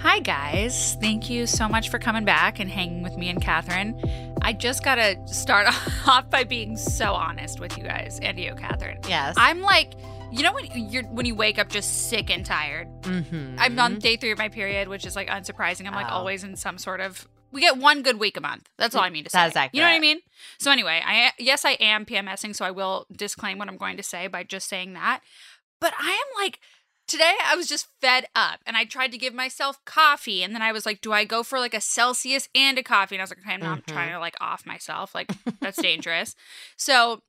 Hi, guys. Thank you so much for coming back and hanging with me and Catherine. I just got to start off by being so honest with you guys and you, Catherine. Yes. I'm like, you know when you're when you wake up just sick and tired. mm-hmm. I'm on day three of my period, which is like unsurprising. I'm like Oh. always in some sort of. We get one good week a month. That's all I mean to say. That is You know what I mean? So anyway, I yes I am PMSing, so I will disclaim what I'm going to say by just saying that. But I am like today I was just fed up and I tried to give myself coffee and then I was like, do I go for like a Celsius and a coffee? And I was like, okay, I'm not Mhm. trying to like off myself. Like that's dangerous. So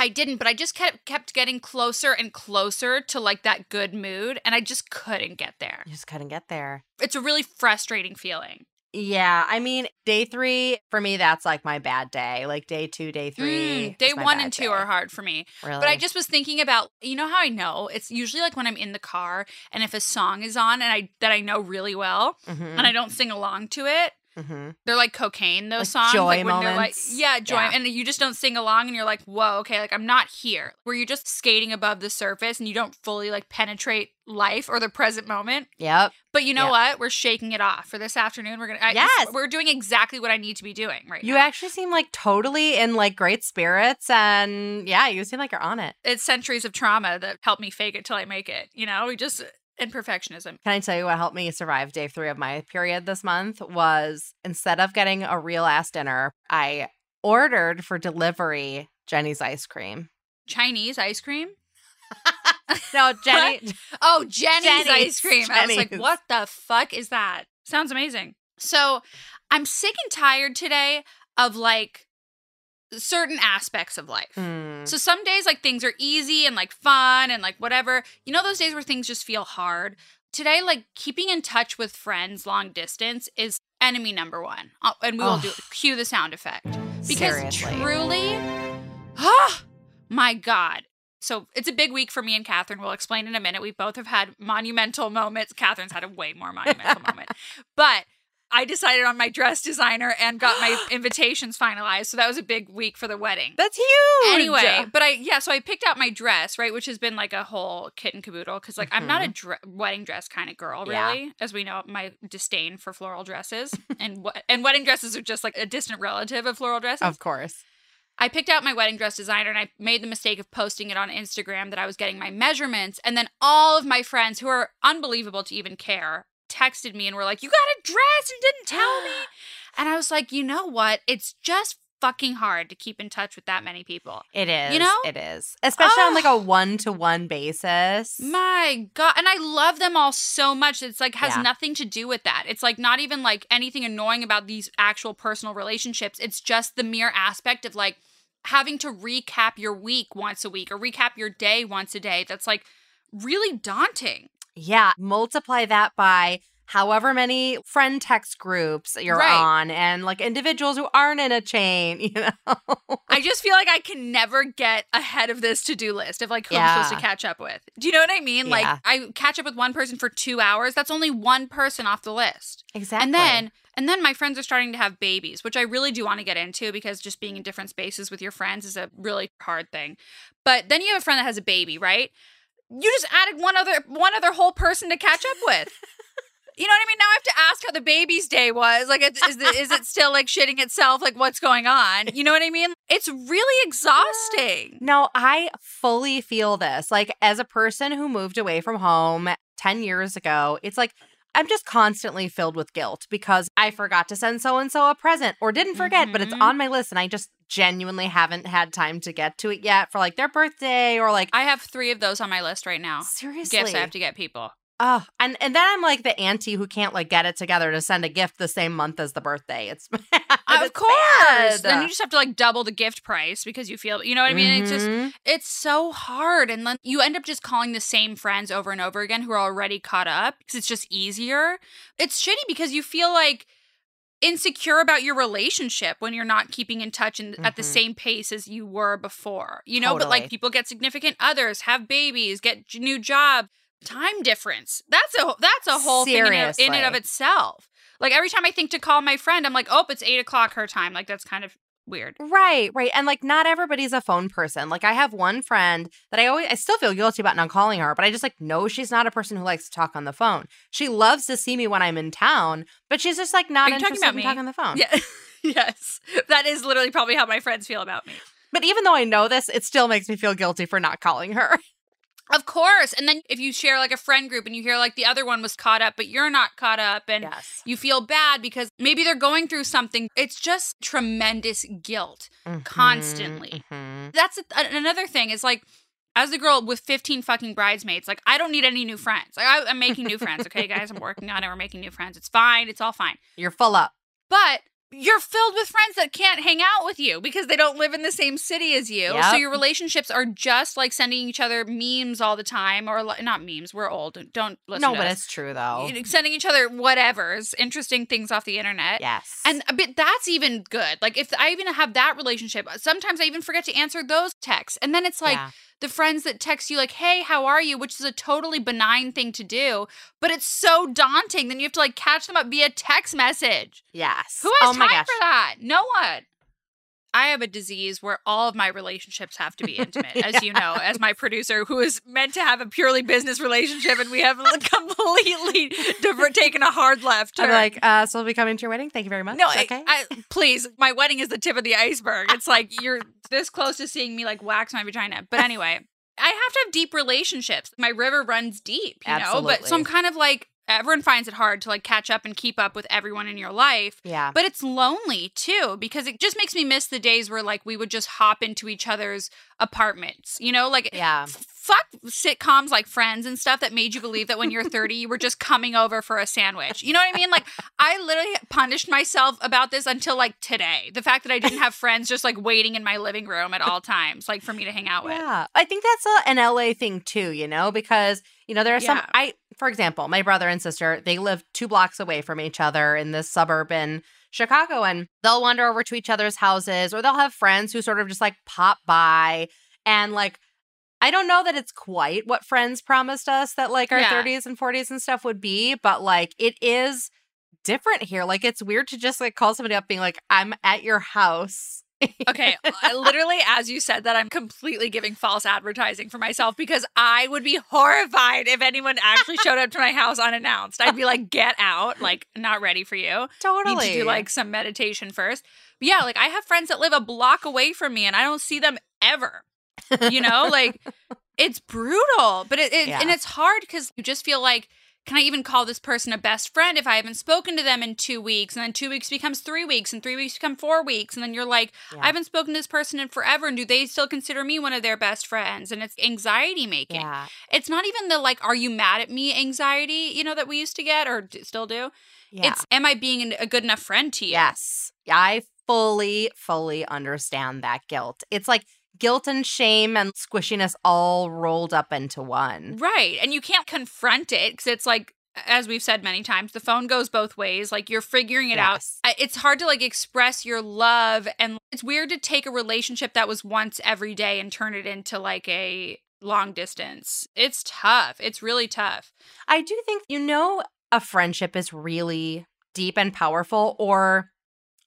I didn't, but I just kept kept getting closer and closer to like that good mood and I just couldn't get there. You just couldn't get there. It's a really frustrating feeling. Yeah, I mean, day three for me, that's like my bad day. Like day two, day three. Mm, day one and two day. are hard for me. Really? But I just was thinking about, you know how I know? It's usually like when I'm in the car and if a song is on and I that I know really well Mhm, and I don't sing along to it, mhm. they're like cocaine those Like songs joy like when they're like yeah joy Yeah. and you just don't sing along and you're like whoa okay like i'm not here where you're just skating above the surface and you don't fully like penetrate life or the present moment Yep. but you know Yeah. what we're shaking it off for this afternoon we're gonna I, Yes. we're doing exactly what i need to be doing right You now actually seem like totally in like great spirits. And yeah, you seem like you're on it. it's centuries of trauma that helped me fake it till i make it you know we just imperfectionism Can I tell you what helped me survive day three of my period this month was instead of getting a real ass dinner, I ordered for delivery Jeni's ice cream. chinese ice cream No, Jeni. Oh, Jeni's, Jeni's, ice cream. I was like, what the fuck is that? Sounds amazing. So I'm sick and tired today of like certain aspects of life. Mm, So some days like things are easy and like fun and like whatever. You know those days where things just feel hard. Today like keeping in touch with friends long distance is enemy number 1. Uh, and we will do cue the sound effect. Because seriously. truly ah, my god. So it's a big week for me and Catherine. We'll explain in a minute. We both have had monumental moments. Catherine's had a way more monumental moment. But I decided on my dress designer and got my invitations finalized. So that was a big week for the wedding. That's huge. Anyway, but I yeah, so I picked out my dress, right, which has been like a whole kit and caboodle because like I'm not a mm-hmm. dre- wedding dress kind of girl, Yeah. really, as we know my disdain for floral dresses and and wedding dresses are just like a distant relative of floral dresses. of course. I picked out my wedding dress designer and I made the mistake of posting it on Instagram that I was getting my measurements. And then all of my friends, who are unbelievable to even care, texted me and were like, You got a dress and didn't tell me. And I was like, You know what? It's just fucking hard to keep in touch with that many people. It is. You know? It is. Especially on like a one to one basis. My God. And I love them all so much. It's like has Yeah. nothing to do with that. It's like not even like anything annoying about these actual personal relationships. It's just the mere aspect of like having to recap your week once a week or recap your day once a day. That's like really daunting. Yeah. Multiply that by however many friend text groups you're Right. on and like individuals who aren't in a chain, you know? I just feel like I can never get ahead of this to do list of like who I'm supposed to catch up with. Do you know what I mean? Yeah. Like I catch up with one person for two hours. That's only one person off the list. exactly. And then and then my friends are starting to have babies, which I really do want to get into because just being in different spaces with your friends is a really hard thing. But then you have a friend that has a baby, right? You just added one other one other whole person to catch up with. You know what I mean? Now I have to ask how the baby's day was. Like, is, the, is it still like shitting itself? Like, what's going on? You know what I mean? It's really exhausting. No, I fully feel this. Like, as a person who moved away from home 10 years ago, it's like I'm just constantly filled with guilt because I forgot to send so and so a present or didn't forget, but it's Mhm. on my list and I just genuinely haven't had time to get to it yet for like their birthday or like I have three of those on my list right now. seriously. Gifts I have to get people. Oh, and and then I'm like the auntie who can't like get it together to send a gift the same month as the birthday. It's of it's course. bad. Then you just have to like double the gift price because you feel, you know what I mean? It's just, mm-hmm. it's so hard. And then you end up just calling the same friends over and over again who are already caught up because it's just easier. It's shitty because you feel like insecure about your relationship when you're not keeping in touch and at the Mhm. same pace as you were before. You know, but like people get significant others, have babies, get j- new job, time difference. That's a that's a whole thing in, in and of itself. Like every time I think to call my friend, I'm like, oh, it's eight o'clock her time. Like that's kind of weird. Right, right. And like not everybody's a phone person. Like I have one friend that I always I still feel guilty about not calling her, but I just like know she's not a person who likes to talk on the phone. She loves to see me when I'm in town, but she's just like not talking interested in me? talking on the phone. Yeah. yes. That is literally probably how my friends feel about me. But even though I know this, it still makes me feel guilty for not calling her. Of course. And then if you share like a friend group and you hear like the other one was caught up, but you're not caught up and yes. you feel bad because maybe they're going through something, it's just tremendous guilt. Constantly. Mhm. That's a, another thing is like, as the girl with 15 fucking bridesmaids, like, I don't need any new friends. Like, I, I'm making new friends, okay, guys? I'm working on it. We're making new friends. It's fine. It's all fine. You're full up. But you're filled with friends that can't hang out with you because they don't live in the same city as you. So your relationships are just like sending each other memes all the time, or not memes. We're old. Don't listen. No, but us. it's true though. sending each other whatever's interesting things off the internet. Yes. And uh, a bit that's even good. Like if I even have that relationship, uh, sometimes I even forget to answer those texts. And then it's like Yeah. the friends that text you like, "Hey, how are you?" which is a totally benign thing to do, but it's so daunting. Then you have to like catch them up via text message. yes. Who has oh time gosh. for that? No one. I have a disease where all of my relationships have to be intimate, as you know, as my producer, who is meant to have a purely business relationship, and we have completely diver- taken a hard left turn. I'm like, uh, so we'll be coming to your wedding. Thank you very much. no, okay. I, please, my wedding is the tip of the iceberg. It's like you're this close to seeing me like wax my vagina. But anyway, I have to have deep relationships. My river runs deep, you know. But so I'm kind of like everyone finds it hard to like catch up and keep up with everyone in your life. yeah. But it's lonely too because it just makes me miss the days where like we would just hop into each other's apartments. You know, like Yeah. f- fuck sitcoms like Friends and stuff that made you believe that when you're 30 you were just coming over for a sandwich. You know what I mean? Like I literally punished myself about this until like today. The fact that I didn't have friends just like waiting in my living room at all times like for me to hang out with. Yeah. I think that's a, an LA thing too, you know, because, you know, there are some, Yeah. I, for example, my brother and sister, they live two blocks away from each other in this suburb in Chicago, and they'll wander over to each other's houses or they'll have friends who sort of just like pop by. And like, I don't know that it's quite what friends promised us that like our Yeah. 30s and 40s and stuff would be, but like it is different here. Like, it's weird to just like call somebody up being like, I'm at your house. Okay, literally, as you said that, I'm completely giving false advertising for myself because I would be horrified if anyone actually showed up to my house unannounced. I'd be like, "Get out!" Like, not ready for you. Totally. Need to do like some meditation first. But yeah, like I have friends that live a block away from me, and I don't see them ever. You know, like it's brutal, but it, it Yeah. and it's hard because you just feel like. Can I even call this person a best friend if I haven't spoken to them in two weeks? And then two weeks becomes three weeks, and three weeks become four weeks. And then you're like, Yeah. I haven't spoken to this person in forever. And do they still consider me one of their best friends? And it's anxiety making. yeah. It's not even the like, are you mad at me anxiety, you know, that we used to get or d- still do. Yeah. It's, am I being a good enough friend to you? Yes. I fully, fully understand that guilt. It's like guilt and shame and squishiness all rolled up into one. Right. And you can't confront it because it's like, as we've said many times, the phone goes both ways. Like you're figuring it out. Yes. I- It's hard to like express your love. And it's weird to take a relationship that was once every day and turn it into like a long distance. It's tough. It's really tough. I do think, you know, a friendship is really deep and powerful or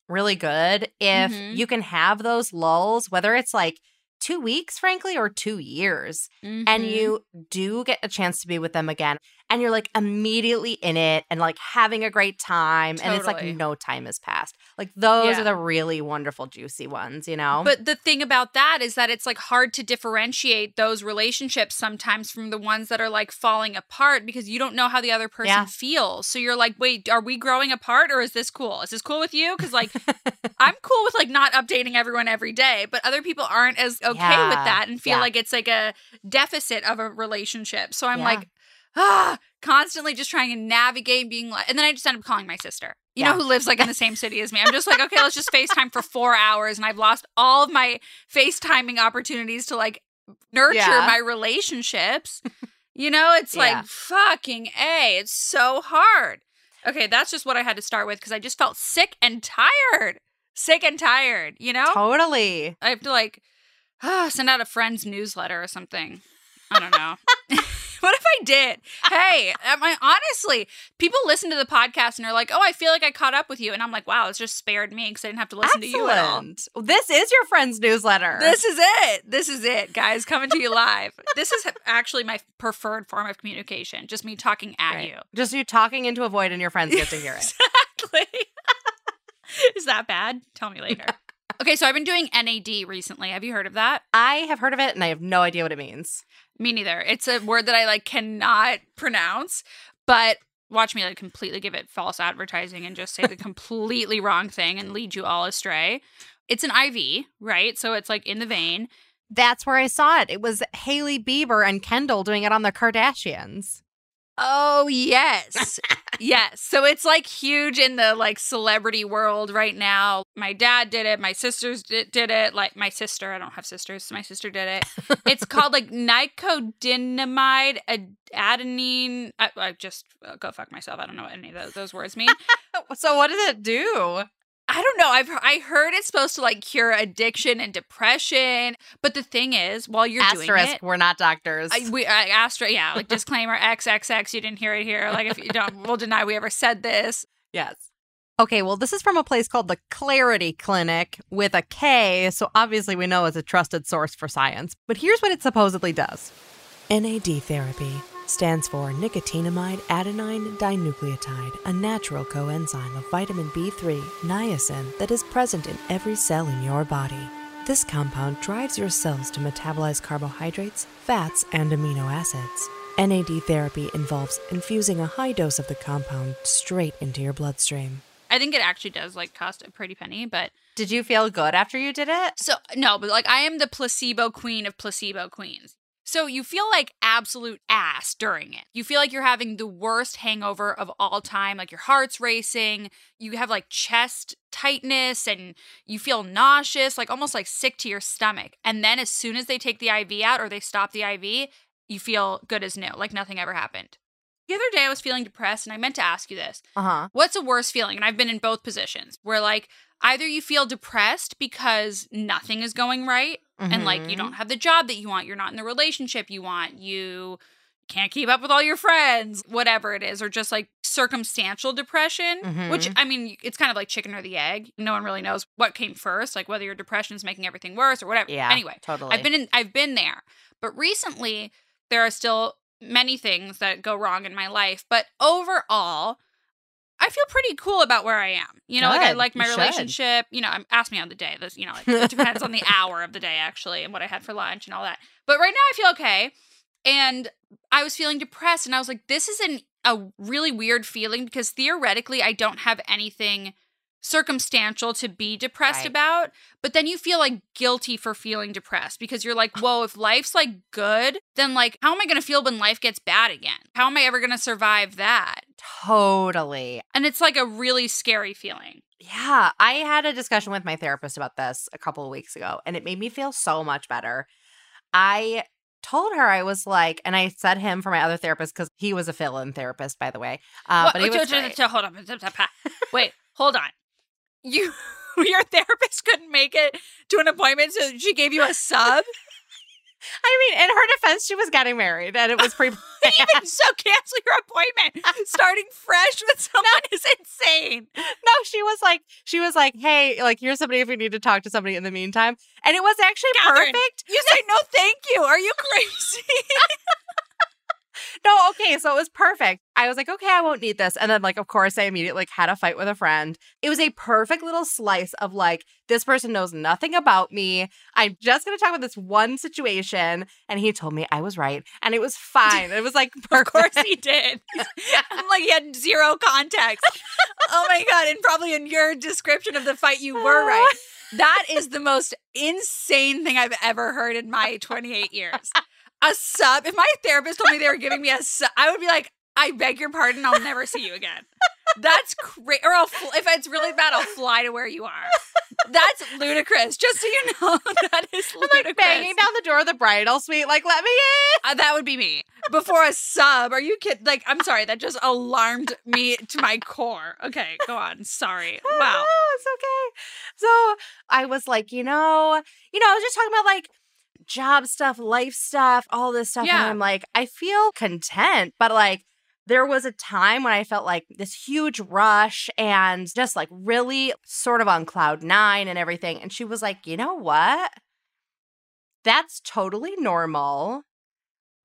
really good if Mhm. you can have those lulls, whether it's like two weeks, frankly, or two years, and Mhm. you do get a chance to be with them again. And you're like immediately in it and like having a great time. And it's like no time has passed. Like those Yeah. are the really wonderful, juicy ones, you know? But the thing about that is that it's like hard to differentiate those relationships sometimes from the ones that are like falling apart because you don't know how the other person Yeah. feels. So you're like, wait, are we growing apart or is this cool? Is this cool with you? Because like I'm cool with like not updating everyone every day, but other people aren't as okay with that and feel Yeah. like it's like a deficit of a relationship. So I'm Yeah. like, ah, constantly just trying to navigate being like, and then I just end up calling my sister. You Yeah. know, who lives like in the same city as me. I'm just like, okay, let's just FaceTime for four hours. And I've lost all of my FaceTiming opportunities to like nurture Yeah. my relationships. You know, it's Yeah. like fucking A. It's so hard. Okay, that's just what I had to start with because I just felt sick and tired. Sick and tired, you know? totally. I have to like send out a friend's newsletter or something. I don't know. what if I did? Hey, am I honestly, people listen to the podcast and are like, "Oh, I feel like I caught up with you," and I'm like, "Wow, it's just spared me because I didn't have to listen to you at all." This is your friend's newsletter. This is it. This is it, guys. Coming to you live. this is actually my preferred form of communication. Just me talking at Right. you. Just you talking into a void and your friends get to hear it. Exactly. is that bad? Tell me later. Okay, so I've been doing NAD recently. Have you heard of that? I have heard of it and I have no idea what it means. Me neither. It's a word that I like cannot pronounce, but watch me like completely give it false advertising and just say the completely wrong thing and lead you all astray. It's an IV, right? So it's like in the vein. That's where I saw it. It was Hailey Bieber and Kendall doing it on the Kardashians. Oh, yes. yes. So it's like huge in the like celebrity world right now. My dad did it. My sisters did, did it. Like my sister, I don't have sisters. So my sister did it. it's called like nicodinamide ad- adenine. I, I just uh, go fuck myself. I don't know what any of those, those words mean. So what does it do? I don't know. I've I heard it's supposed to like cure addiction and depression. But the thing is, while you're doing Asterisk, it, we're not doctors. I, we I, Astra, yeah, like disclaimer XXX. You didn't hear it here. Like if you don't, we'll deny we ever said this. yes. Okay, well, this is from a place called the Clarity Clinic with a K, so obviously we know it's a trusted source for science. But here's what it supposedly does. NAD therapy stands for nicotinamide adenine dinucleotide, a natural coenzyme of vitamin B3, niacin, that is present in every cell in your body. This compound drives your cells to metabolize carbohydrates, fats, and amino acids. NAD therapy involves infusing a high dose of the compound straight into your bloodstream. I think it actually does like cost a pretty penny, but Did you feel good after you did it? so no, but like I am the placebo queen of placebo queens. So you feel like absolute ass during it. You feel like you're having the worst hangover of all time. Like your heart's racing. You have like chest tightness and you feel nauseous, like almost like sick to your stomach. And then as soon as they take the IV out or they stop the IV, you feel good as new, like nothing ever happened. The other day I was feeling depressed and I meant to ask you this. Uh huh. What's a worse feeling? And I've been in both positions where like either you feel depressed because nothing is going right and like you don't have the job that you want, you're not in the relationship you want, you can't keep up with all your friends, whatever it is, or just like circumstantial depression, which Mhm. I mean, it's kind of like chicken or the egg. No one really knows what came first, like whether your depression is making everything worse or whatever. Yeah. Anyway, totally. I've been in I've been there. But recently there are still many things that go wrong in my life, but overall I feel pretty cool about where I am. You know, like I like my You should. relationship. You know, I'm- ask me on the day. This, you know, like, it depends on the hour of the day actually and what I had for lunch and all that. But right now I feel okay. And I was feeling depressed and I was like, this is an, a really weird feeling because theoretically I don't have anything circumstantial to be depressed Right. about. But then you feel like guilty for feeling depressed because you're like, whoa, if life's like good, then like, how am I going to feel when life gets bad again? How am I ever going to survive that? totally. And it's like a really scary feeling. Yeah, I had a discussion with my therapist about this a couple of weeks ago, and it made me feel so much better. I told her I was like, and I said him for my other therapist because he was a fill-in therapist, by the way. Uh, What- but he was wait, great. wait, hold on. Wait, hold on. You, your therapist couldn't make it to an appointment, so she gave you a sub. I mean, in her defense, she was getting married, and it was pre. Even so, cancel your appointment. Starting fresh with someone is insane. no, she was like, she was like, hey, like, here's somebody if you need to talk to somebody in the meantime, and it was actually Catherine, perfect. You say no, thank you. Are you crazy? No, okay, so it was perfect. I was like, okay, I won't need this. And then, like, of course, I immediately like had a fight with a friend. It was a perfect little slice of like, this person knows nothing about me. I'm just gonna talk about this one situation. And he told me I was right. And it was fine. It was like of perfect. course he did. I'm like, he had zero context. oh my God. And probably in your description of the fight, you were right. That is the most insane thing I've ever heard in my 28 years. A sub. If my therapist told me they were giving me a sub, I would be like, I beg your pardon. I'll never see you again. That's crazy. Or I'll fl- if it's really bad, I'll fly to where you are. That's ludicrous. Just so you know, that is I'm ludicrous. like banging down the door of the bridal suite, like, let me in. Uh, that would be me before a sub. Are you kidding? Like, I'm sorry. That just alarmed me to my core. Okay, go on. Sorry. Wow. Oh, it's okay. So I was like, you know, you know, I was just talking about like job stuff, life stuff, all this stuff. And I'm like, I feel content, but like, there was a time when I felt like this huge rush and just like really sort of on cloud nine and everything. And she was like, you know what? That's totally normal.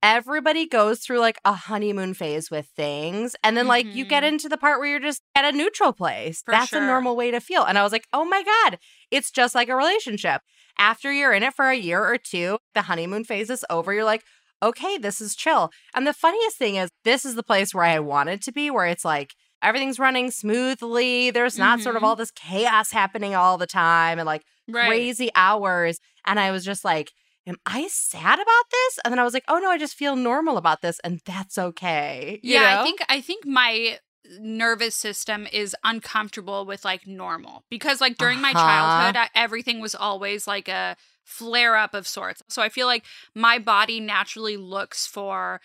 Everybody goes through like a honeymoon phase with things. And then, like, you get Mhm. into the part where you're just at a neutral place. For That's sure. a normal way to feel. And I was like, oh my God, it's just like a relationship. After you're in it for a year or two, the honeymoon phase is over. You're like, okay, this is chill. And the funniest thing is, this is the place where I wanted to be, where it's like everything's running smoothly. There's not sort of Mhm. all this chaos happening all the time and like Right. crazy hours. And I was just like, am I sad about this? And then I was like, oh no, I just feel normal about this. And that's okay. you yeah, know? I think I think my nervous system is uncomfortable with like normal because like during my Uh-huh. childhood I, everything was always like a flare up of sorts. So I feel like my body naturally looks for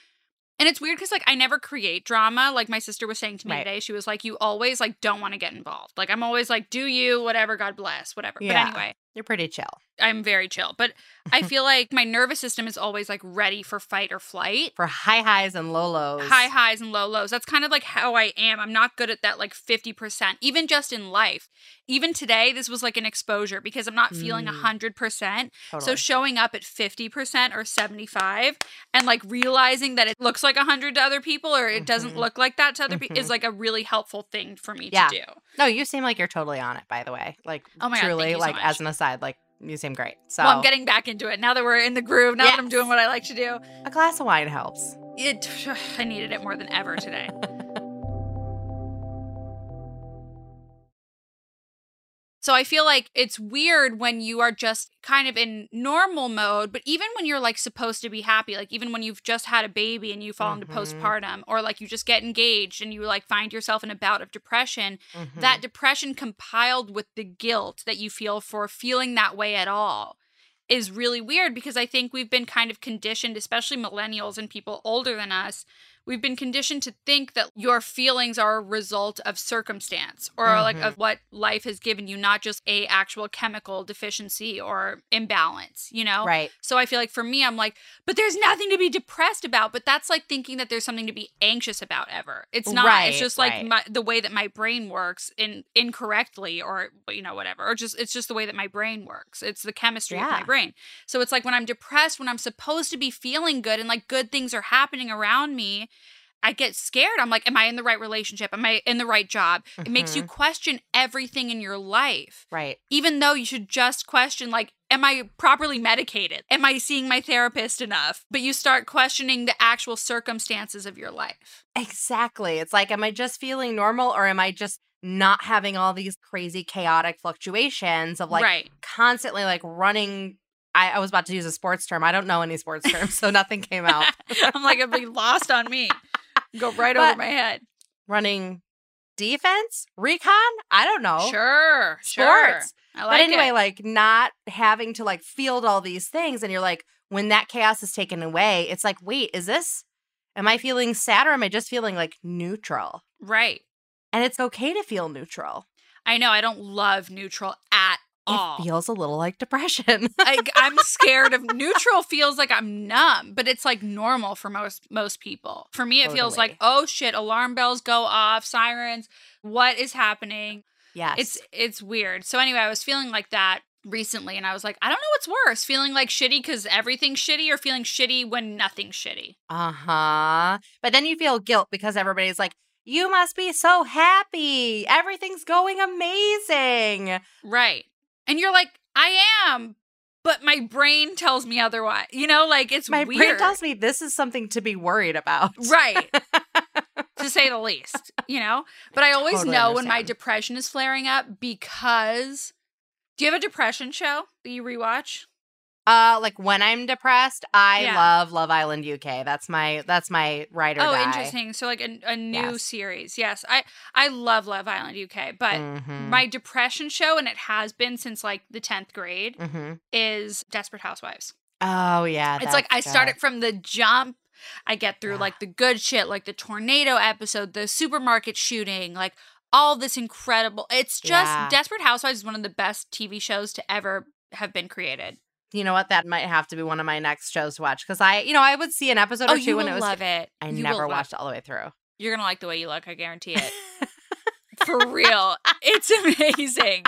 and it's weird because like I never create drama. Like my sister was saying to me Right. today, she was like, "You always like don't want to get involved. Like I'm always like, do you whatever, God bless, whatever." Yeah. But anyway, You're pretty chill. I'm very chill. But I feel like my nervous system is always like ready for fight or flight. For high highs and low lows. high highs and low lows. That's kind of like how I am. I'm not good at that like 50%, even just in life. Even today, this was like an exposure because I'm not feeling Mm. 100%. So showing up at 50% or 75 and like realizing that it looks like 100 to other people or it doesn't Mhm. look like that to other people is like a really helpful thing for me Yeah. to do. no, you seem like you're totally on it, by the way. Like, Oh my God, truly, so like, much. as an aside, like, you seem great. So, Well, I'm getting back into it now that we're in the groove, now that I'm doing what I like to do. a glass of wine helps. It, I needed it more than ever today. So I feel like it's weird when you are just kind of in normal mode, but even when you're like supposed to be happy, like even when you've just had a baby and you fall into Mhm. postpartum, or like you just get engaged and you like find yourself in a bout of depression, Mhm. that depression compiled with the guilt that you feel for feeling that way at all is really weird because I think we've been kind of conditioned, especially millennials and people older than us, we've been conditioned to think that your feelings are a result of circumstance or like Mhm. of what life has given you, not just a actual chemical deficiency or imbalance, you know? right. So I feel like for me, I'm like, but there's nothing to be depressed about. But that's like thinking that there's something to be anxious about ever. It's not. Right, it's just like right. my, the way that my brain works in incorrectly, or you know whatever, or just it's just the way that my brain works. It's the chemistry of my brain. So it's like when I'm depressed, when I'm supposed to be feeling good and like good things are happening around me. I get scared. I'm like, am I in the right relationship? Am I in the right job? It makes you Mhm. question everything in your life Right. even though you should just question like am i properly medicated am i seeing my therapist enough but you start questioning the actual circumstances of your life Exactly. It's like, am I just feeling normal or am I just not having all these crazy chaotic fluctuations of like right constantly like running? I, I was about to use a sports term. I don't know any sports terms, so nothing came out. i'm like it'd be lost on me go right But- over my head running defense, recon. I don't know. sure sure Sports. i like but anyway, it. like not having to like field all these things, and you're like, when that chaos is taken away, it's like, wait, is this? Am I feeling sad or am I just feeling like neutral? right And it's okay to feel neutral. i know i don't love neutral at It feels a little like depression. I, I'm scared of neutral. Feels like I'm numb, but it's like normal for most most people. For me, it feels like oh shit, alarm bells go off, sirens. What is happening? yes. It's it's weird. So anyway, I was feeling like that recently, and I was like, I don't know what's worse: feeling like shitty because everything's shitty, or feeling shitty when nothing's shitty. uh huh. But then you feel guilt because everybody's like, you must be so happy. Everything's going amazing. Right. And you're like, I am, but my brain tells me otherwise. You know, like it's My weird. brain tells me this is something to be worried about. Right. to say the least, you know? But I always Totally know when my depression is flaring up because do you have a depression show that you rewatch? Uh, like when I'm depressed, I Yeah. love Love Island UK. That's my that's my writer. oh, die. interesting. So like a, a new Yes. series. Yes. I I love Love Island UK, but Mhm. my depression show and it has been since like the 10th grade Mhm. is Desperate Housewives. Oh yeah, It's like I start it from the jump. I get through Yeah. like the good shit, like the tornado episode, the supermarket shooting, like all this incredible. It's just Yeah. Desperate Housewives is one of the best TV shows to ever have been created. You know what? That might have to be one of my next shows to watch because I, you know, I would see an episode oh, or you two when it was. love it. I You never watched it all the way through. You're gonna like the way you look. I guarantee it. For real, it's amazing.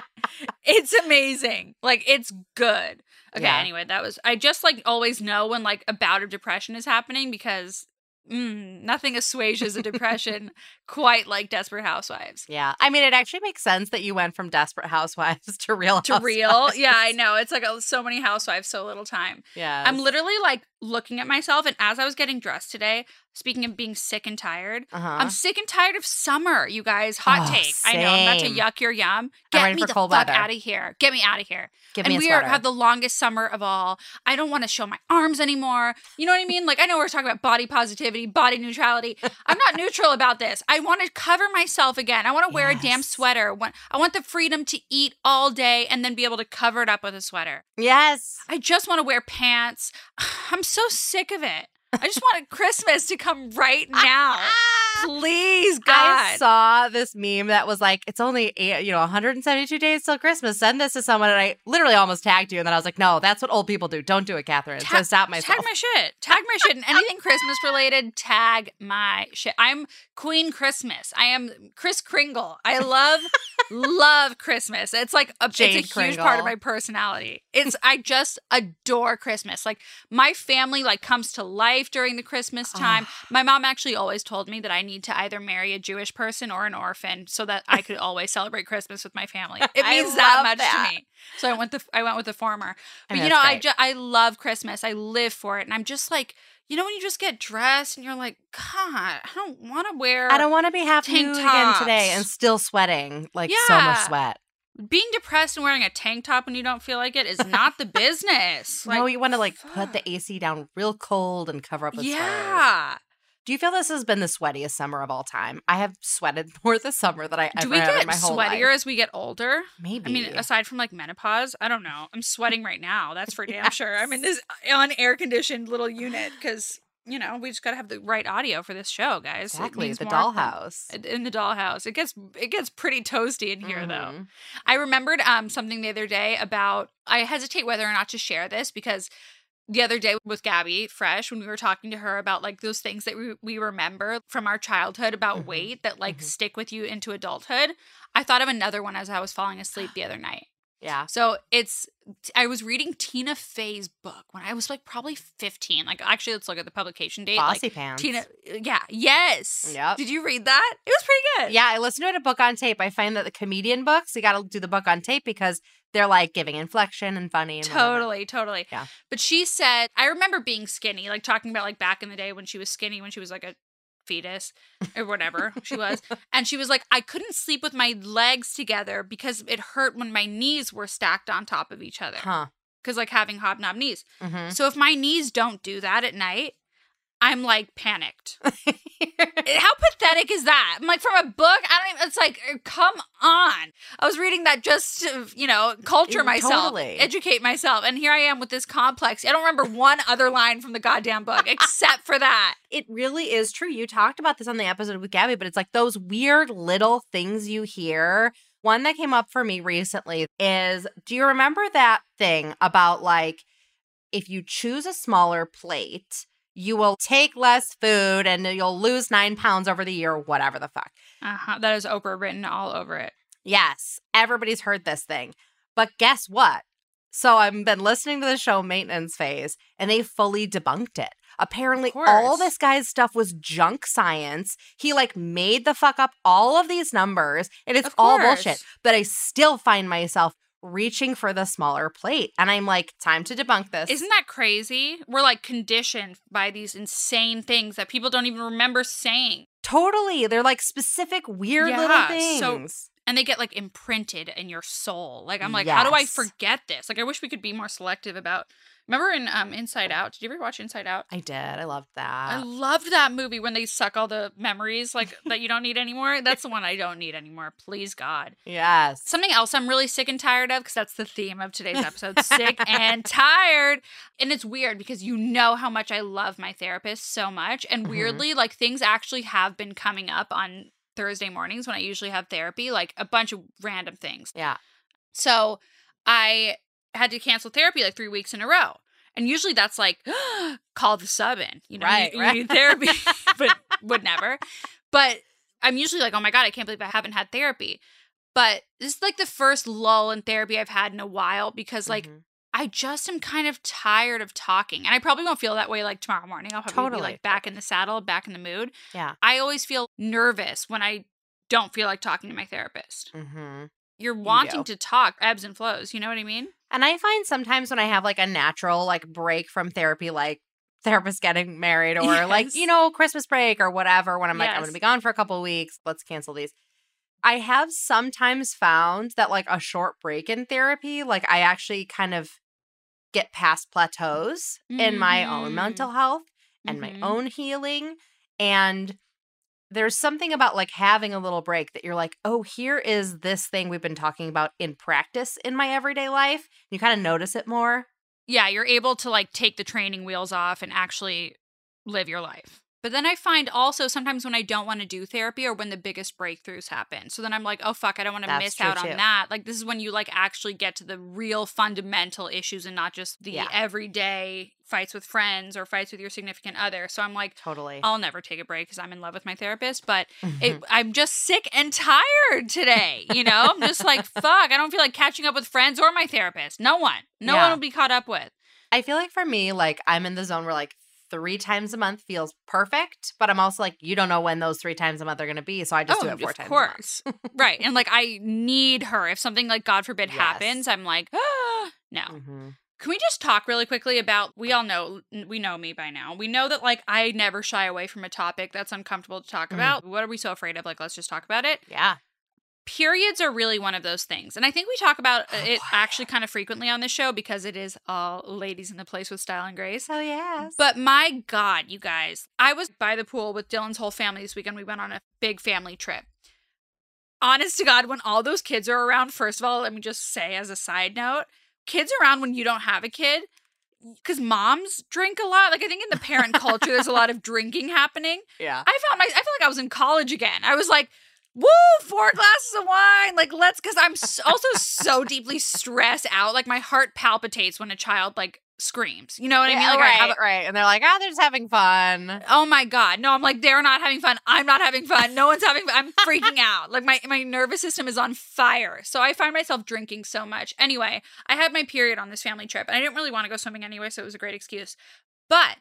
It's amazing. Like it's good. Okay. Yeah. Anyway, that was. I just like always know when like a bout of depression is happening because mm, nothing assuages a depression quite like Desperate Housewives. Yeah, I mean, it actually makes sense that you went from Desperate Housewives to Real To Housewives. real, yeah, I know. It's like oh, so many housewives, so little time. Yeah, I'm literally like looking at myself, and as I was getting dressed today, speaking of being sick and tired, Uh-huh. I'm sick and tired of summer, you guys. Hot Oh, take. I know I'm about to yuck your yum. Get me the fuck weather. out of here. Get me out of here. Give and we are, have the longest summer of all. I don't want to show my arms anymore. You know what I mean? Like I know we're talking about body positivity, body neutrality. I'm not neutral about this. I want to cover myself again. I want to wear a damn sweater. I want the freedom to eat all day and then be able to cover it up with a sweater. yes. I just want to wear pants. I'm so sick of it. I just wanted Christmas to come right now. Please, God. I saw this meme that was like, it's only eight, you know 172 days till Christmas. Send this to someone, and I literally almost tagged you, and then I was like, no, that's what old people do. Don't do it, Catherine. so stop Ta- myself. Tag my shit. Tag my shit. And anything Christmas related, tag my shit. I'm Queen Christmas. I am Kris Kringle. I love, love Christmas. It's like a, Jade it's a huge part of my personality. It's I just adore Christmas. Like my family like comes to life during the Christmas time. my mom actually always told me that I need to either marry a Jewish person or an orphan so that I could always celebrate Christmas with my family. It means that much that. to me. So I went the I went with the former. But you know, that's I great. just I love Christmas. I live for it, and I'm just like, you know, when you just get dressed and you're like, God, I don't want to wear. I don't want to be half tank nude again today and still sweating like so much sweat. being depressed and wearing a tank top when you don't feel like it is not the business. no, Like, you want to like put the AC down real cold and cover up with sweaters. Do you feel this has been the sweatiest summer of all time? I have sweated more this summer than I ever Do we get sweatier life. as we get older? Maybe. I mean, aside from like menopause, I don't know. I'm sweating right now. That's for damn sure. I'm in this on air conditioned little unit because you know we just got to have the right audio for this show, guys. Exactly the dollhouse. in the dollhouse. It gets it gets pretty toasty in here though. Mhm. I remembered um something the other day about I hesitate whether or not to share this because the other day with Gabby Fresh when we were talking to her about like those things that we, we remember from our childhood about Mhm. weight that like Mhm. stick with you into adulthood. I thought of another one as I was falling asleep the other night. Yeah. So it's I was reading Tina Fey's book when I was like probably 15. Like actually let's look at the publication date. Bossy like pants. Tina yeah, yes. Yep. Did you read that? It was pretty good. Yeah, I listened to it a book on tape. I find that the comedian books, you got to do the book on tape because they're like giving inflection and funny. And whatever. Totally, totally. Yeah. But she said, I remember being skinny, like talking about like back in the day when she was skinny, when she was like a fetus or whatever she was. And she was like, I couldn't sleep with my legs together because it hurt when my knees were stacked on top of each other. Huh. Because like having hobnob knees. hmm So if my knees don't do that at night, I'm like panicked. How pathetic is that? I'm like from a book. I don't even. It's like, uh, come on. I was reading that just to, you know, culture Yeah, myself, totally. educate myself, and here I am with this complex. I don't remember one other line from the goddamn book except for that. it really is true. You talked about this on the episode with Gabby, but it's like those weird little things you hear. One that came up for me recently is do you remember that thing about like if you choose a smaller plate, you will take less food and you'll lose nine pounds over the year, whatever the fuck. Uh-huh. That is Oprah written all over it. Yes, everybody's heard this thing. But guess what? So I've been listening to the show Maintenance Phase and they fully debunked it. Apparently, all this guy's stuff was junk science. He like made the fuck up all of these numbers and it's all bullshit. But I still find myself reaching for the smaller plate. And I'm like, time to debunk this. Isn't that crazy? We're like conditioned by these insane things that people don't even remember saying. totally. They're like specific, weird little things. so- and they get like imprinted in your soul. Like I'm like, how do I forget this? Like I wish we could be more selective about. Remember in um Inside Out? Did you ever watch Inside Out? I did. I loved that. I loved that movie when they suck all the memories like that you don't need anymore. That's the one I don't need anymore. Please God. yes. Something else I'm really sick and tired of because that's the theme of today's episode. sick and tired. And it's weird because you know how much I love my therapist so much. And Mhm. weirdly, like things actually have been coming up on Thursday mornings when I usually have therapy, like a bunch of random things. Yeah. So I had to cancel therapy like three weeks in a row. And usually that's like, call the sub in, you know, Right, you, right. you need therapy, but would never. But I'm usually like, oh my God, I can't believe I haven't had therapy. But this is like the first lull in therapy I've had in a while because like Mhm. I just am kind of tired of talking. And I probably won't feel that way like tomorrow morning. I'll probably be Totally. like back in the saddle, back in the mood. Yeah. I always feel nervous when I don't feel like talking to my therapist. Mhm. You're wanting do. to talk, ebbs and flows. You know what I mean? And I find sometimes when I have like a natural like break from therapy, like therapist getting married or like, you know, Christmas break or whatever, when I'm like, I'm going to be gone for a couple of weeks, let's cancel these. I have sometimes found that like a short break in therapy, like I actually kind of get past plateaus in my own mental health and Mhm. my own healing. And there's something about like having a little break that you're like, oh, here is this thing we've been talking about in practice in my everyday life. You kind of notice it more. Yeah, you're able to like take the training wheels off and actually live your life. But then I find also sometimes when I don't want to do therapy or when the biggest breakthroughs happen. So then I'm like, oh fuck, I don't want to That's miss out too. on that. Like this is when you like actually get to the real fundamental issues and not just the Yeah. everyday fights with friends or fights with your significant other. So I'm like, Totally. I'll never take a break because I'm in love with my therapist, but it, mm-hmm. I'm just sick and tired today. You know, I'm just like, fuck, I don't feel like catching up with friends or my therapist. No one, no Yeah. one will be caught up with. I feel like for me, like I'm in the zone where like three times a month feels perfect, but I'm also like, you don't know when those three times a month are going to be. So I just do it four Oh, of times course. a month. right. And like, I need her. If something like, God forbid, Yes. happens, I'm like, ah, no. Mhm. Can we just talk really quickly about? We all know, we know me by now. We know that like I never shy away from a topic that's uncomfortable to talk Mhm. about. What are we so afraid of? Like, let's just talk about it. Yeah. Periods are really one of those things. And I think we talk about uh, Oh, it boy. actually kind of frequently on this show because it is all ladies in the place with style and grace. Oh, yes. But my God, you guys, I was by the pool with Dylan's whole family this weekend. We went on a big family trip. Honest to God, when all those kids are around, first of all, let me just say as a side note, kids around when you don't have a kid, because moms drink a lot. Like I think in the parent culture, there's a lot of drinking happening. yeah. I found my I feel like I was in college again. I was like, woo, four glasses of wine. Like, let's because I'm also so deeply stressed out. Like my heart palpitates when a child like screams. You know what I mean? Yeah, Like I right, have right. And they're like, oh, they're just having fun. Oh my god. No, I'm like they're not having fun. I'm not having fun. No one's having fun. I'm freaking out. Like my my nervous system is on fire. So I find myself drinking so much. Anyway, I had my period on this family trip and I didn't really want to go swimming anyway, so it was a great excuse. But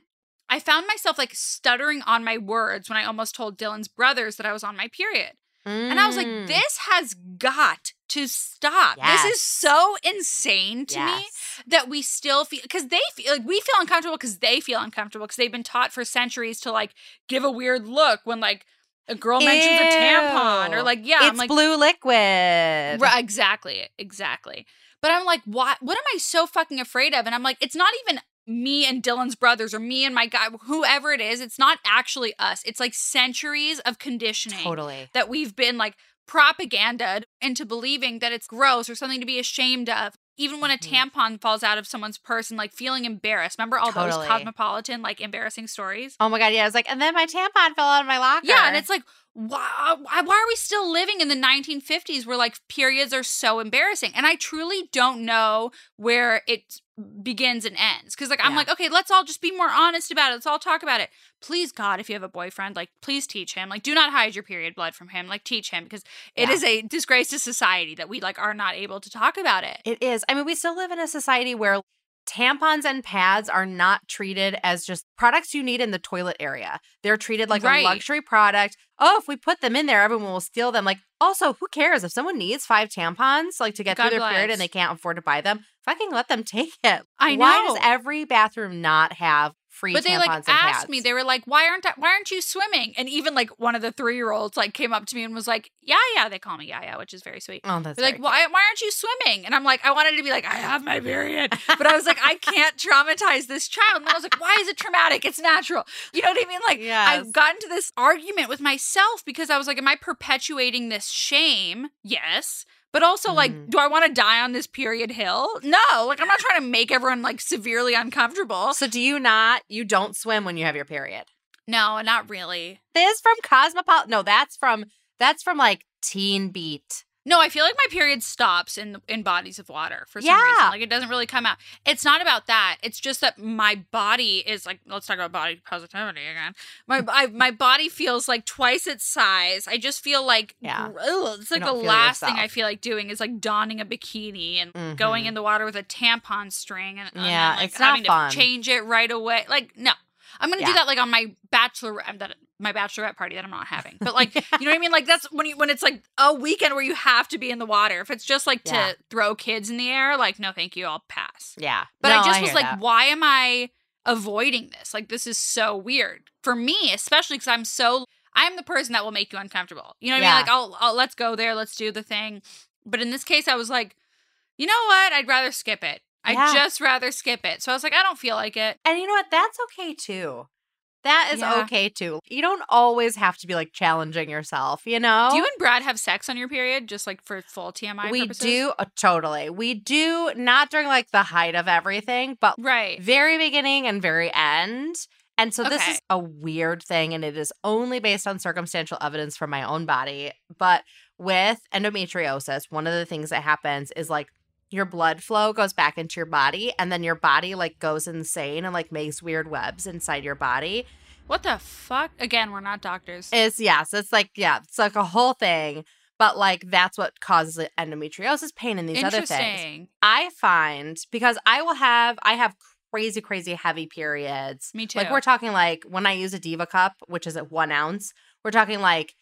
I found myself like stuttering on my words when I almost told Dylan's brothers that I was on my period. And I was like, Mm. this has got to stop. This is so insane to me that we still feel because they feel like we feel uncomfortable because they feel uncomfortable because they've been taught for centuries to like give a weird look when like a girl mentions a tampon or like yeah I'm it's like blue liquid. right, exactly exactly but I'm like what what am I so fucking afraid of and I'm like it's not even me and Dylan's brothers or me and my guy whoever it is it's not actually us it's like centuries of conditioning Totally. that we've been like propagandized into believing that it's gross or something to be ashamed of. Even when a Mhm. tampon falls out of someone's purse and like feeling embarrassed. Remember all those cosmopolitan like embarrassing stories? Oh my god, yeah. I was like, and then my tampon fell out of my locker. Yeah, and it's like, why, why are we still living in the 1950s where like periods are so embarrassing? And I truly don't know where it begins and ends. Cause like, I'm Yeah. like, okay, let's all just be more honest about it. Let's all talk about it. Please, God, if you have a boyfriend, like, please teach him. Like, do not hide your period blood from him. Like, teach him because it Yeah. is a disgrace to society that we like are not able to talk about it. It is. I mean, we still live in a society where tampons and pads are not treated as just products you need in the toilet area. They're treated like Right. a luxury product. Oh, if we put them in there, everyone will steal them. Like, also, who cares if someone needs five tampons like to get God through their period and they can't afford to buy them? Fucking let them take it. I Why know. does every bathroom not have free but they like asked pads? me they were like why aren't I, why aren't you swimming? And even like one of the three year olds like came up to me and was like yeah yeah they call me yeah yeah which is very sweet. Oh, that's They're like why why aren't you swimming? And i'm like i wanted to be like i have my period. But i was like i can't traumatize this child. And i was like why is it traumatic? It's natural. You know what i mean? Like Yes. i've gotten to this argument with myself because i was like am i perpetuating this shame? Yes but also like Mm. do i want to die on this period hill no like i'm not trying to make everyone like severely uncomfortable So do you not? You don't swim when you have your period. no not really This from Cosmopolitan. No, that's from that's from like Teen Beat. No, I feel like my period stops in in bodies of water for some Yeah. reason. Like it doesn't really come out. It's not about that. It's just that my body is like. Let's talk about body positivity again. My I, my body feels like twice its size. I just feel like Yeah. ugh, it's like the last thing I feel like doing is like donning a bikini and going Mhm. in the water with a tampon string and, Yeah, like, it's not having fun. to change it right away. Like no, I'm gonna do that like on my bachelor that my bachelorette party that I'm not having. But like you know what I mean? Like that's when you when it's like a weekend where you have to be in the water. If it's just like to throw kids in the air, like no thank you, I'll pass. Yeah. But No, I just was like, that. why am I avoiding this? Like this is so weird for me, especially because I'm so I'm the person that will make you uncomfortable. You know what I mean? Like I'll, I'll let's go there, let's do the thing. But in this case, I was like, you know what? I'd rather skip it. I'd Yeah. just rather skip it. So I was like, I don't feel like it. And you know what? That's okay too. That is Yeah. okay too. You don't always have to be like challenging yourself, you know? Do you and Brad have sex on your period, just like for full TMI we purposes? do uh, totally. We do not during like the height of everything, but Right. very beginning and very end. And so this is a weird thing, and it is only based on circumstantial evidence from my own body. But with endometriosis, one of the things that happens is like your blood flow goes back into your body, and then your body like goes insane and like makes weird webs inside your body. What the fuck? Again, we're not doctors. It's yes, it's like yeah, it's like a whole thing. But like that's what causes endometriosis pain and these other things. Interesting. I find because I will have I have crazy, crazy heavy periods. Me too. Like we're talking like when I use a diva cup, which is at one ounce, we're talking like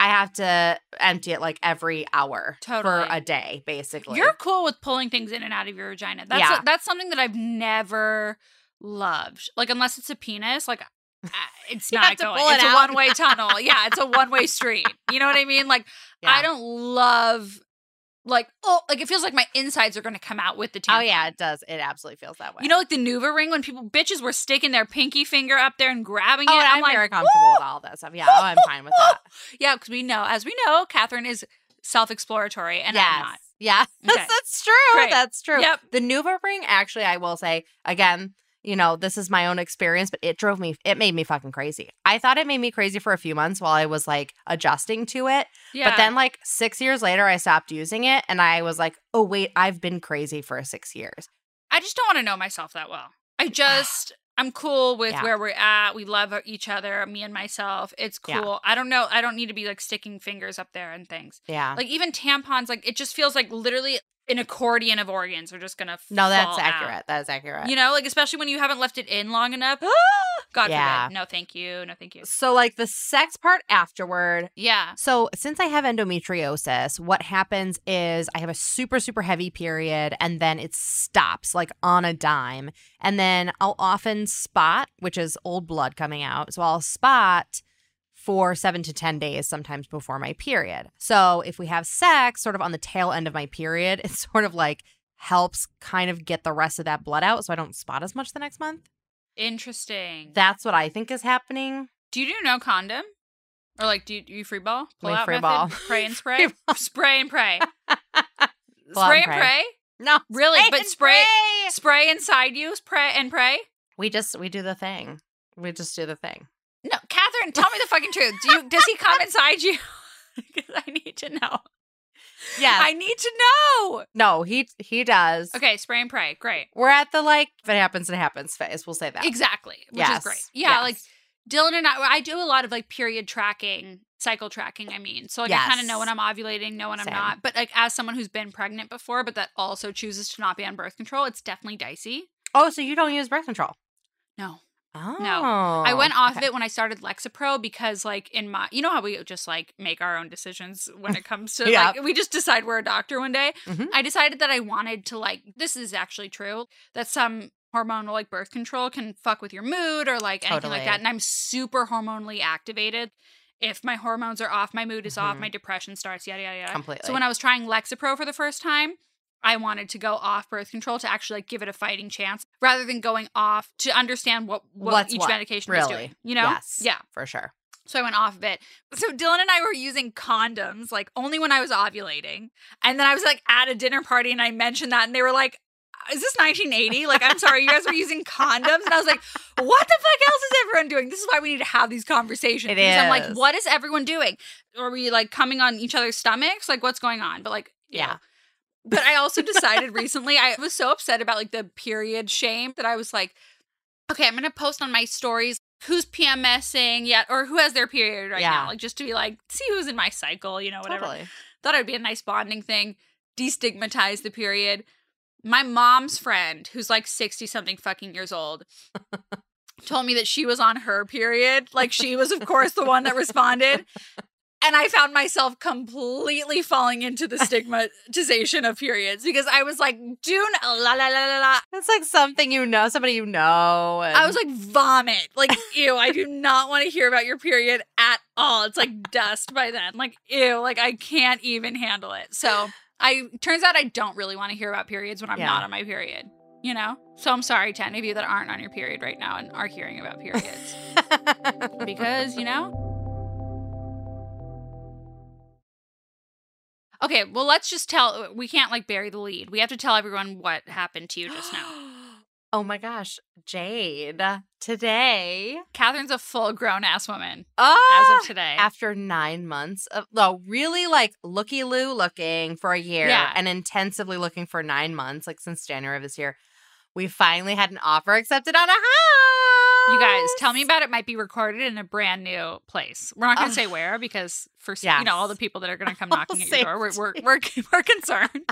I have to empty it like every hour for a day, basically. You're cool with pulling things in and out of your vagina. That's Yeah. that's something that I've never loved. Like unless it's a penis, like uh, it's not going. it it's a one way tunnel. Yeah, it's a one way street. You know what I mean? Like Yeah. I don't love like oh like it feels like my insides are going to come out with the oh, tampon. Oh yeah, it does. It absolutely feels that way. You know, like the Nuva ring when people bitches were sticking their pinky finger up there and grabbing Oh, it. and I'm, like, very comfortable with all that stuff. Yeah, oh, I'm fine with that. Yeah, because we know, as we know, Catherine is self-exploratory, and yes. I'm not. Yeah, Okay. that's true. Great. That's true. Yep. The Nuva ring, actually, I will say again, you know, this is my own experience, but it drove me, it made me fucking crazy. I thought it made me crazy for a few months while I was like adjusting to it. Yeah. But then, like, six years later, I stopped using it and I was like, oh, wait, I've been crazy for six years. I just don't want to know myself that well. I ah. just I'm cool with Yeah. where we're at. We love each other, me and myself. It's Yeah. cool. I don't know. I don't need to be like sticking fingers up there and things. Yeah. Like even tampons, like it just feels like literally an accordion of organs are just gonna. no, that's accurate. That is accurate. You know, like especially when you haven't left it in long enough. God Yeah. forbid. No, thank you. No, thank you. so, like, the sex part afterward, Yeah. So, since I have endometriosis, what happens is I have a super, super heavy period and then it stops like on a dime. And then I'll often spot, which is old blood coming out. So, I'll spot for seven to 10 days, sometimes before my period. So, if we have sex sort of on the tail end of my period, it sort of like helps kind of get the rest of that blood out so I don't spot as much the next month. Interesting. That's what I think is happening. do you do no condom? Or like do you, do you free ball? Pull out free method? ball. Pray and spray? spray and pray. Spray and pray. No, Really? spray But spray pray. spray inside you, spray and pray? We just we do the thing. We just do the thing. No, Catherine, tell me the fucking truth. Do you does he come inside you? because I need to know. Yeah. I need to know. no, he he does. Okay, spray and pray. Great. We're at the like if it happens, it happens phase. We'll say that. Exactly. Which Yes. is great. Yeah, Yes. like Dylan and I I do a lot of like period tracking, cycle tracking, I mean. So like I kind of know when I'm ovulating, know when I'm not. But like as someone who's been pregnant before, but that also chooses to not be on birth control, it's definitely dicey. Oh, so you don't use birth control? No. Oh, I went off okay. of it when I started Lexapro because, like, in my, you know how we just like make our own decisions when it comes to, Yeah. like, we just decide we're a doctor one day. Mhm. I decided that I wanted to, like, this is actually true that some hormonal, like, birth control can fuck with your mood or, like, anything like that. And I'm super hormonally activated. If my hormones are off, my mood is off, Mhm. my depression starts, yada, yada, yada. Completely. So when I was trying Lexapro for the first time, I wanted to go off birth control to actually like give it a fighting chance rather than going off to understand what, what What's each what, medication was doing. You know? Yes. Yeah. for sure. So I went off of it. So Dylan and I were using condoms like only when I was ovulating. And then I was like at a dinner party and I mentioned that and they were like, uh, is this 1980? Like, I'm sorry, you guys were using condoms. And I was like, what the fuck else is everyone doing? This is why we need to have these conversations. It because I'm like, what is everyone doing? Are we like coming on each other's stomachs? Like, what's going on? But like, ew. Yeah. But I also decided recently, I was so upset about like the period shame that I was like, okay, I'm gonna post on my stories who's PMSing yet or who has their period right Yeah. now. Like just to be like, see who's in my cycle, you know, whatever. Totally. Thought it'd be a nice bonding thing, destigmatize the period. My mom's friend, who's like 60 something fucking years old, told me that she was on her period. Like she was, of course, the one that responded. And I found myself completely falling into the stigmatization of periods because I was like, June, la la la la la. It's like something you know, somebody you know. I was like, vomit. Like, ew, I do not want to hear about your period at all. It's like dust by then. Like, ew, like I can't even handle it. So I turns out I don't really want to hear about periods when I'm Yeah. not on my period. You know? So I'm sorry to any of you that aren't on your period right now and are hearing about periods. because, you know? Okay, well, let's just tell. We can't like bury the lead. We have to tell everyone what happened to you just now. oh my gosh, Jade. Today, Catherine's a full grown ass woman oh, as of ah, today. after nine months of no, really like looky loo looking for a year Yeah. and intensively looking for nine months, like since January of this year, we finally had an offer accepted on a house. You guys, tell me about it. Might be recorded in a brand new place. We're not going to Ugh. Um, say where because for s- you know all the people that are going to come knocking at your door, we're we're we're, we're concerned.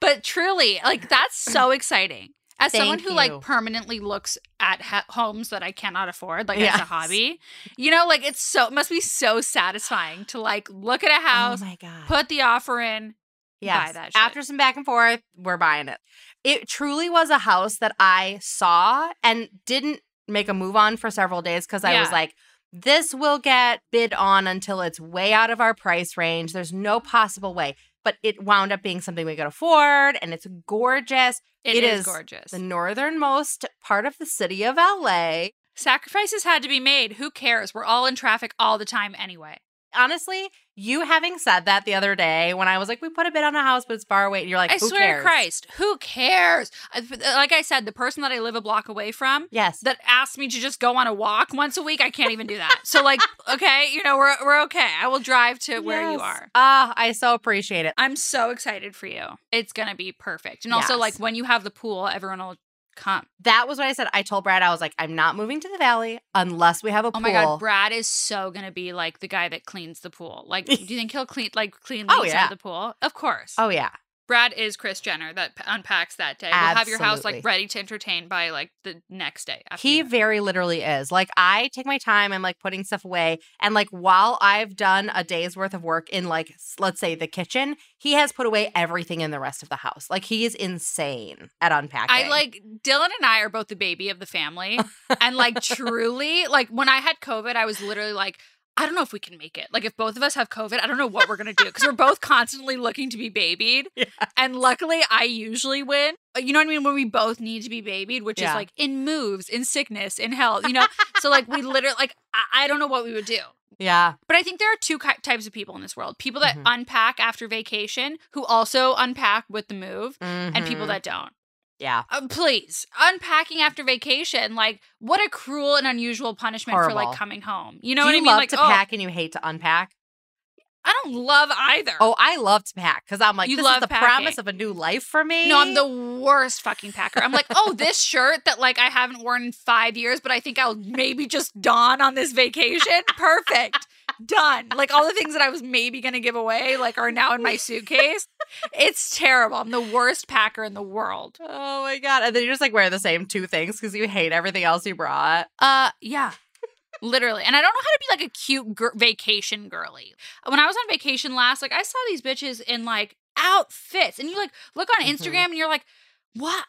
but truly, like that's so exciting. As someone who you. like permanently looks at ha- homes that I cannot afford, like as a hobby, you know, like it's so it must be so satisfying to like look at a oh house, Oh my god. put the offer in. Yes. that shit. After some back and forth, we're buying it. It truly was a house that I saw and didn't make a move on for several days because I was like, this will get bid on until it's way out of our price range. There's no possible way. But it wound up being something we could afford and it's gorgeous. It It is, is gorgeous. The northernmost part of the city of LA. Sacrifices had to be made. Who cares? We're all in traffic all the time anyway. Honestly, you having said that the other day when I was like, we put a bid on a house, but it's far away, and you're like, I swear cares? to Christ, who cares? Like I said, the person that I live a block away from Yes. that asked me to just go on a walk once a week, I can't even do that. So, like, okay, you know, we're we're okay. I will drive to where you are. Ah, I so appreciate it. I'm so excited for you. It's gonna be perfect. And also, like, when you have the pool, everyone will come. That was what I said. I told Brad, I was like, I'm not moving to the valley unless we have a pool. Oh pool. my god, Brad is so gonna be like the guy that cleans the pool. Like, do you think he'll clean like clean the Oh, inside yeah. of the pool? Of course. oh yeah. Brad is Kris Jenner that p- unpacks that day. We'll have your house like ready to entertain by like the next day. He very literally is. Like I take my time, I'm like putting stuff away. And like while I've done a day's worth of work in like let's say the kitchen, he has put away everything in the rest of the house. Like he is insane at unpacking. I like Dylan and I are both the baby of the family. and like truly, like when I had COVID, I was literally like, I don't know if we can make it. Like if both of us have COVID, I don't know what we're gonna do because we're both constantly looking to be babied. Yeah. And luckily, I usually win. Uh, You know what I mean? When we both need to be babied, which is like in moves, in sickness, in health. You know, so like we literally like I, I don't know what we would do. Yeah. But I think there are two ki- types of people in this world: people that Mhm. unpack after vacation, who also unpack with the move, and people Mhm. that don't. Yeah. Uh, please, unpacking after vacation, like what a cruel and unusual punishment for like coming home. You know Do what you I mean? love Like, to oh, pack and you hate to unpack? I don't love either. Oh, I love to pack because I'm like, You this love is the packing. promise of a new life for me. no, I'm the worst fucking packer. I'm like, oh, this shirt that like I haven't worn in five years, but I think I'll maybe just don on this vacation. Perfect. Done. Like all the things that I was maybe gonna give away, like are now in my suitcase. It's terrible. I'm the worst packer in the world. Oh my god! And then you just like wear the same two things because you hate everything else you brought. Uh, yeah. Literally. And I don't know how to be like a cute gir- vacation girly. When I was on vacation last, like I saw these bitches in like outfits and you like look on Mhm. Instagram and you're like, what?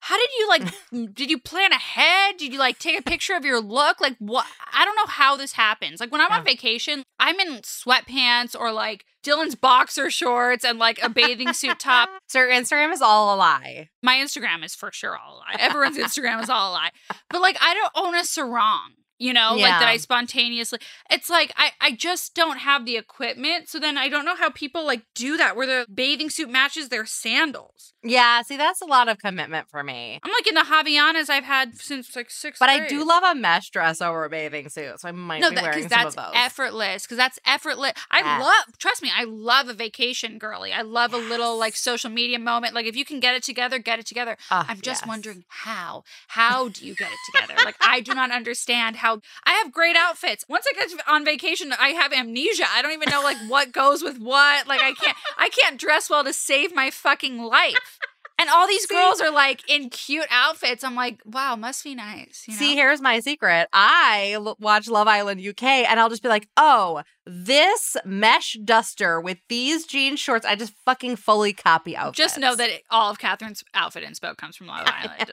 How did you like, did you plan ahead? Did you like take a picture of your look? Like what? I don't know how this happens. Like when I'm on vacation, I'm in sweatpants or like Dylan's boxer shorts and like a bathing suit top. So your Instagram is all a lie. My Instagram is for sure all a lie. Everyone's Instagram is all a lie. But like I don't own a sarong. You know, like that I spontaneously. It's like I I just don't have the equipment, so then I don't know how people like do that where their bathing suit matches their sandals. Yeah, see, that's a lot of commitment for me. I'm like in the Havaianas I've had since like six But I do love a mesh dress over a bathing suit, so I might no, be that wearing because some that's of those. effortless. Because that's effortless. I Yes. love. Trust me, I love a vacation girly. I love a little like social media moment. Like if you can get it together, get it together. Ah, I'm just yes. wondering how. How do you get it together? like I do not understand how. I have great outfits. Once I get on vacation, I have amnesia. I don't even know like what goes with what. Like I can't. I can't dress well to save my fucking life. And all these See? girls are like in cute outfits. I'm like, wow, must be nice. You know? See, here's my secret. I l- watch Love Island UK and I'll just be like, oh, this mesh duster with these jean shorts, I just fucking fully copy outfits. Just know that it, all of Catherine's outfit inspo comes from Love Island.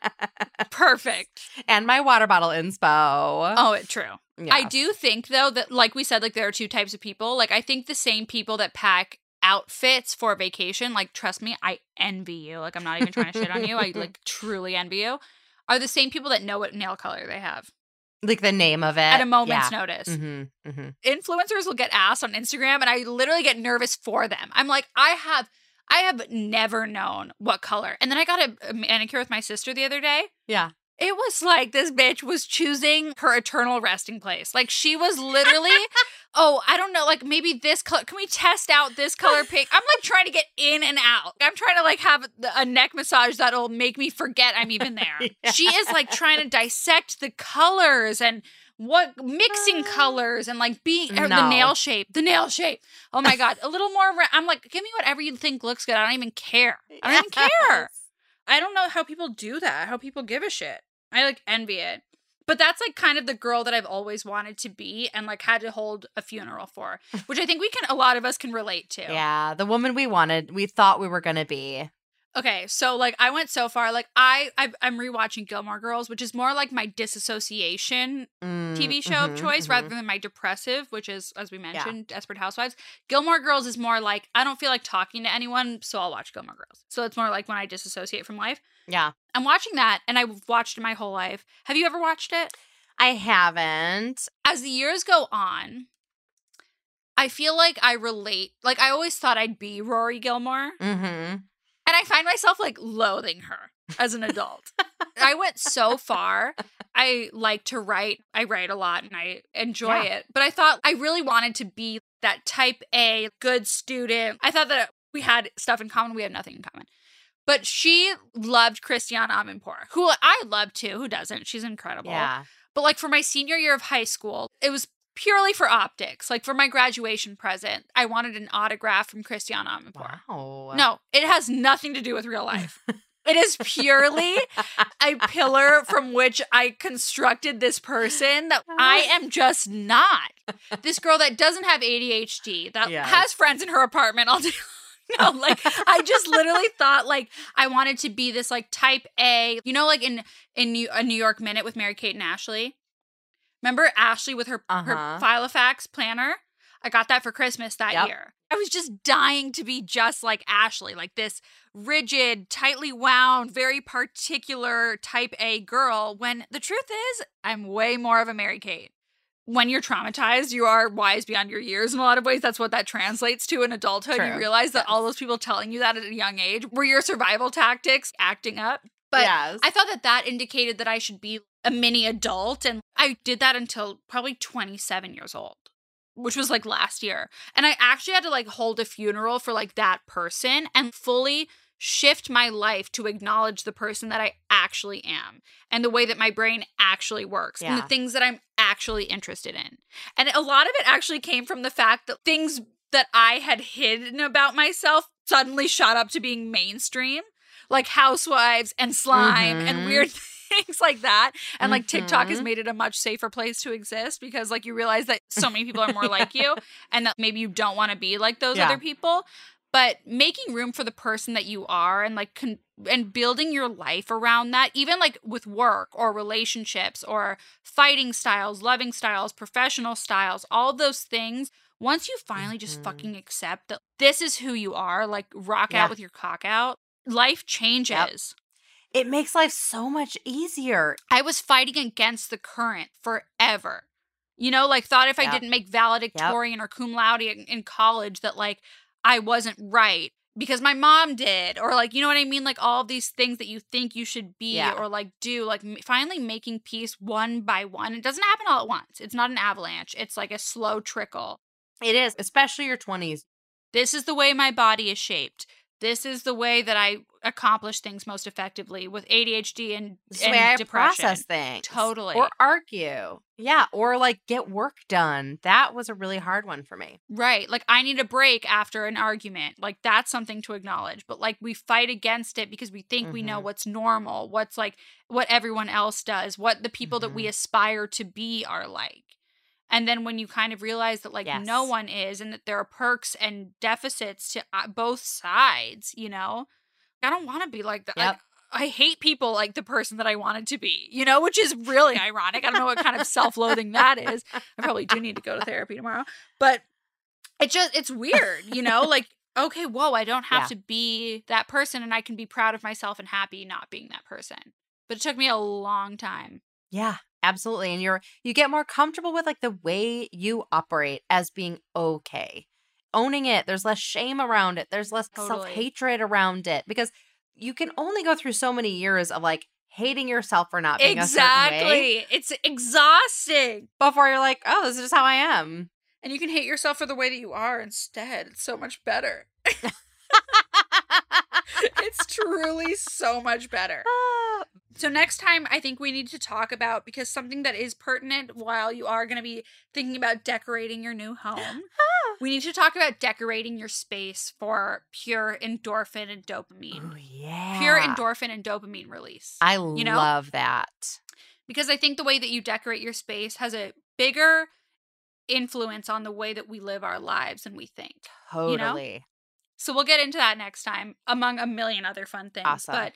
Perfect. and my water bottle inspo. Oh, it true. I do think though that, like we said, like there are two types of people. Like I think the same people that pack outfits for vacation, like trust me, I envy you. Like I'm not even trying to shit on you. I like truly envy you. Are the same people that know what nail color they have Like the name of it. at a moment's yeah. notice. Mm-hmm, mm-hmm. influencers will get asked on Instagram and I literally get nervous for them. I'm like, I have I have never known what color. And then I got a, a manicure with my sister the other day. Yeah. It was like this bitch was choosing her eternal resting place. Like she was literally, oh, I don't know, like maybe this color. Can we test out this color pink? I'm like trying to get in and out. I'm trying to like have a neck massage that'll make me forget I'm even there. She is like trying to dissect the colors and what mixing uh. colors and like being or the nail shape, the nail shape. Oh my god, a little more. I'm like, give me whatever you think looks good. I don't even care. I don't even care. I don't know how people do that, how people give a shit. I like envy it. But that's like kind of the girl that I've always wanted to be and like had to hold a funeral for, which I think we can, a lot of us can relate to. Yeah, the woman we wanted, we thought we were going to be. Okay, so like I went so far, like I, I I'm rewatching Gilmore Girls, which is more like my disassociation Mm, TV show of mhm, choice mhm. rather than my depressive, which is, as we mentioned, Desperate Housewives. Gilmore Girls is more like I don't feel like talking to anyone, so I'll watch Gilmore Girls. So it's more like when I disassociate from life. Yeah. I'm watching that, and I've watched it my whole life. Have you ever watched it? I haven't. As the years go on, I feel like I relate. Like I always thought I'd be Rory Gilmore, Mm-hmm. And I find myself like loathing her as an adult. I went so far. I like to write. I write a lot and I enjoy Yeah. it. But I thought I really wanted to be that type A good student. I thought that we had stuff in common. We had nothing in common. But she loved Christiane Amanpour, who I love too. Who doesn't? She's incredible. Yeah. But like for my senior year of high school, it was purely for optics. Like for my graduation present, I wanted an autograph from Christiane Amanpour. Wow. No, it has nothing to do with real life. it is purely a pillar from which I constructed this person that I am just not. This girl that doesn't have ADHD, that Yes. has friends in her apartment all day. No, like I just literally thought like I wanted to be this like type A, you know, like in in New, a New York Minute with Mary Kate and Ashley. Remember Ashley with her Uh-huh. her Filofax planner? I got that for Christmas that Yep. year. I was just dying to be just like Ashley, like this rigid, tightly wound, very particular type A girl. When the truth is, I'm way more of a Mary Kate. When you're traumatized, you are wise beyond your years in a lot of ways. That's what that translates to in adulthood. You realize that all those people telling you that at a young age were your survival tactics acting up. But yes. I thought that that indicated that I should be a mini adult. And I did that until probably 27 years old, which was like last year. And I actually had to like hold a funeral for like that person and fully shift my life to acknowledge the person that I actually am and the way that my brain actually works and the things that I'm actually interested in. And a lot of it actually came from the fact that things that I had hidden about myself suddenly shot up to being mainstream, like housewives and slime and Mhm. weird things like that. And like TikTok has Mhm. made it a much safer place to exist because like you realize that so many people are more like you and that maybe you don't want to be like those Yeah. other people. But making room for the person that you are and like con- and building your life around that, even like with work or relationships or fighting styles, loving styles, professional styles, all those things. Once you finally just Mhm. fucking accept that this is who you are, like rock Yeah. out with your cock out, life changes. It makes life so much easier. I was fighting against the current forever. You know, like thought if I didn't make valedictorian or cum laude in, in college that like I wasn't right because my mom did or like you know what I mean like all these things that you think you should be Yeah. or like do like m- finally making peace one by one. It doesn't happen all at once. It's not an avalanche. It's like a slow trickle. It is, especially your 20s. This is the way my body is shaped. This is the way that I accomplish things most effectively with ADHD and, This and way I depression. process things. Totally. Or argue. Yeah. Or like get work done. That was a really hard one for me. Right. Like I need a break after an argument. Like that's something to acknowledge. But like we fight against it because we think we know Mhm. what's normal, what's like what everyone else does, what the people that Mm-hmm. we aspire to be are like. And then when you kind of realize that like no one is and that there are perks and deficits to uh, both sides, you know? I don't want to be like that. Yep. I hate people like the person that I wanted to be, you know, which is really ironic. I don't know what kind of self-loathing that is. I probably do need to go to therapy tomorrow. But it just it's weird, you know? Like, okay, whoa, I don't have Yeah. to be that person and I can be proud of myself and happy not being that person. But it took me a long time. Yeah, absolutely. And you're you get more comfortable with like the way you operate as being okay. Owning it, there's less shame around it. There's less Totally. self-hatred around it because you can only go through so many years of like hating yourself for not being a way Exactly. It's exhausting. before you're like, "Oh, this is just how I am." And you can hate yourself for the way that you are instead. It's so much better. It's truly so much better. Ah, So next time I think we need to talk about because something that is pertinent while you are going to be thinking about decorating your new home. we need to talk about decorating your space for pure endorphin and dopamine. Ooh, yeah. Pure endorphin and dopamine release. I you know? love that. because I think the way that you decorate your space has a bigger influence on the way that we live our lives and we think. Totally. know? So we'll get into that next time, among a million other fun things. Awesome. But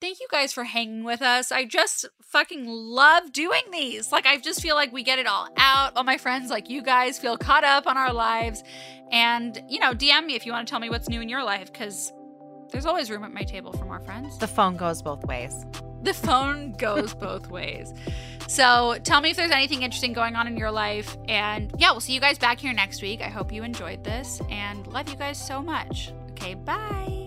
thank you guys for hanging with us. I just fucking love doing these. Like I just feel like we get it all out. All my friends, like you guys, feel caught up on our lives. And, you know, DM me if you want to tell me what's new in your life, because there's always room at my table for more friends. The phone goes both ways. The phone goes both ways. So tell me if there's anything interesting going on in your life. And yeah, we'll see you guys back here next week. I hope you enjoyed this and love you guys so much. Okay, bye.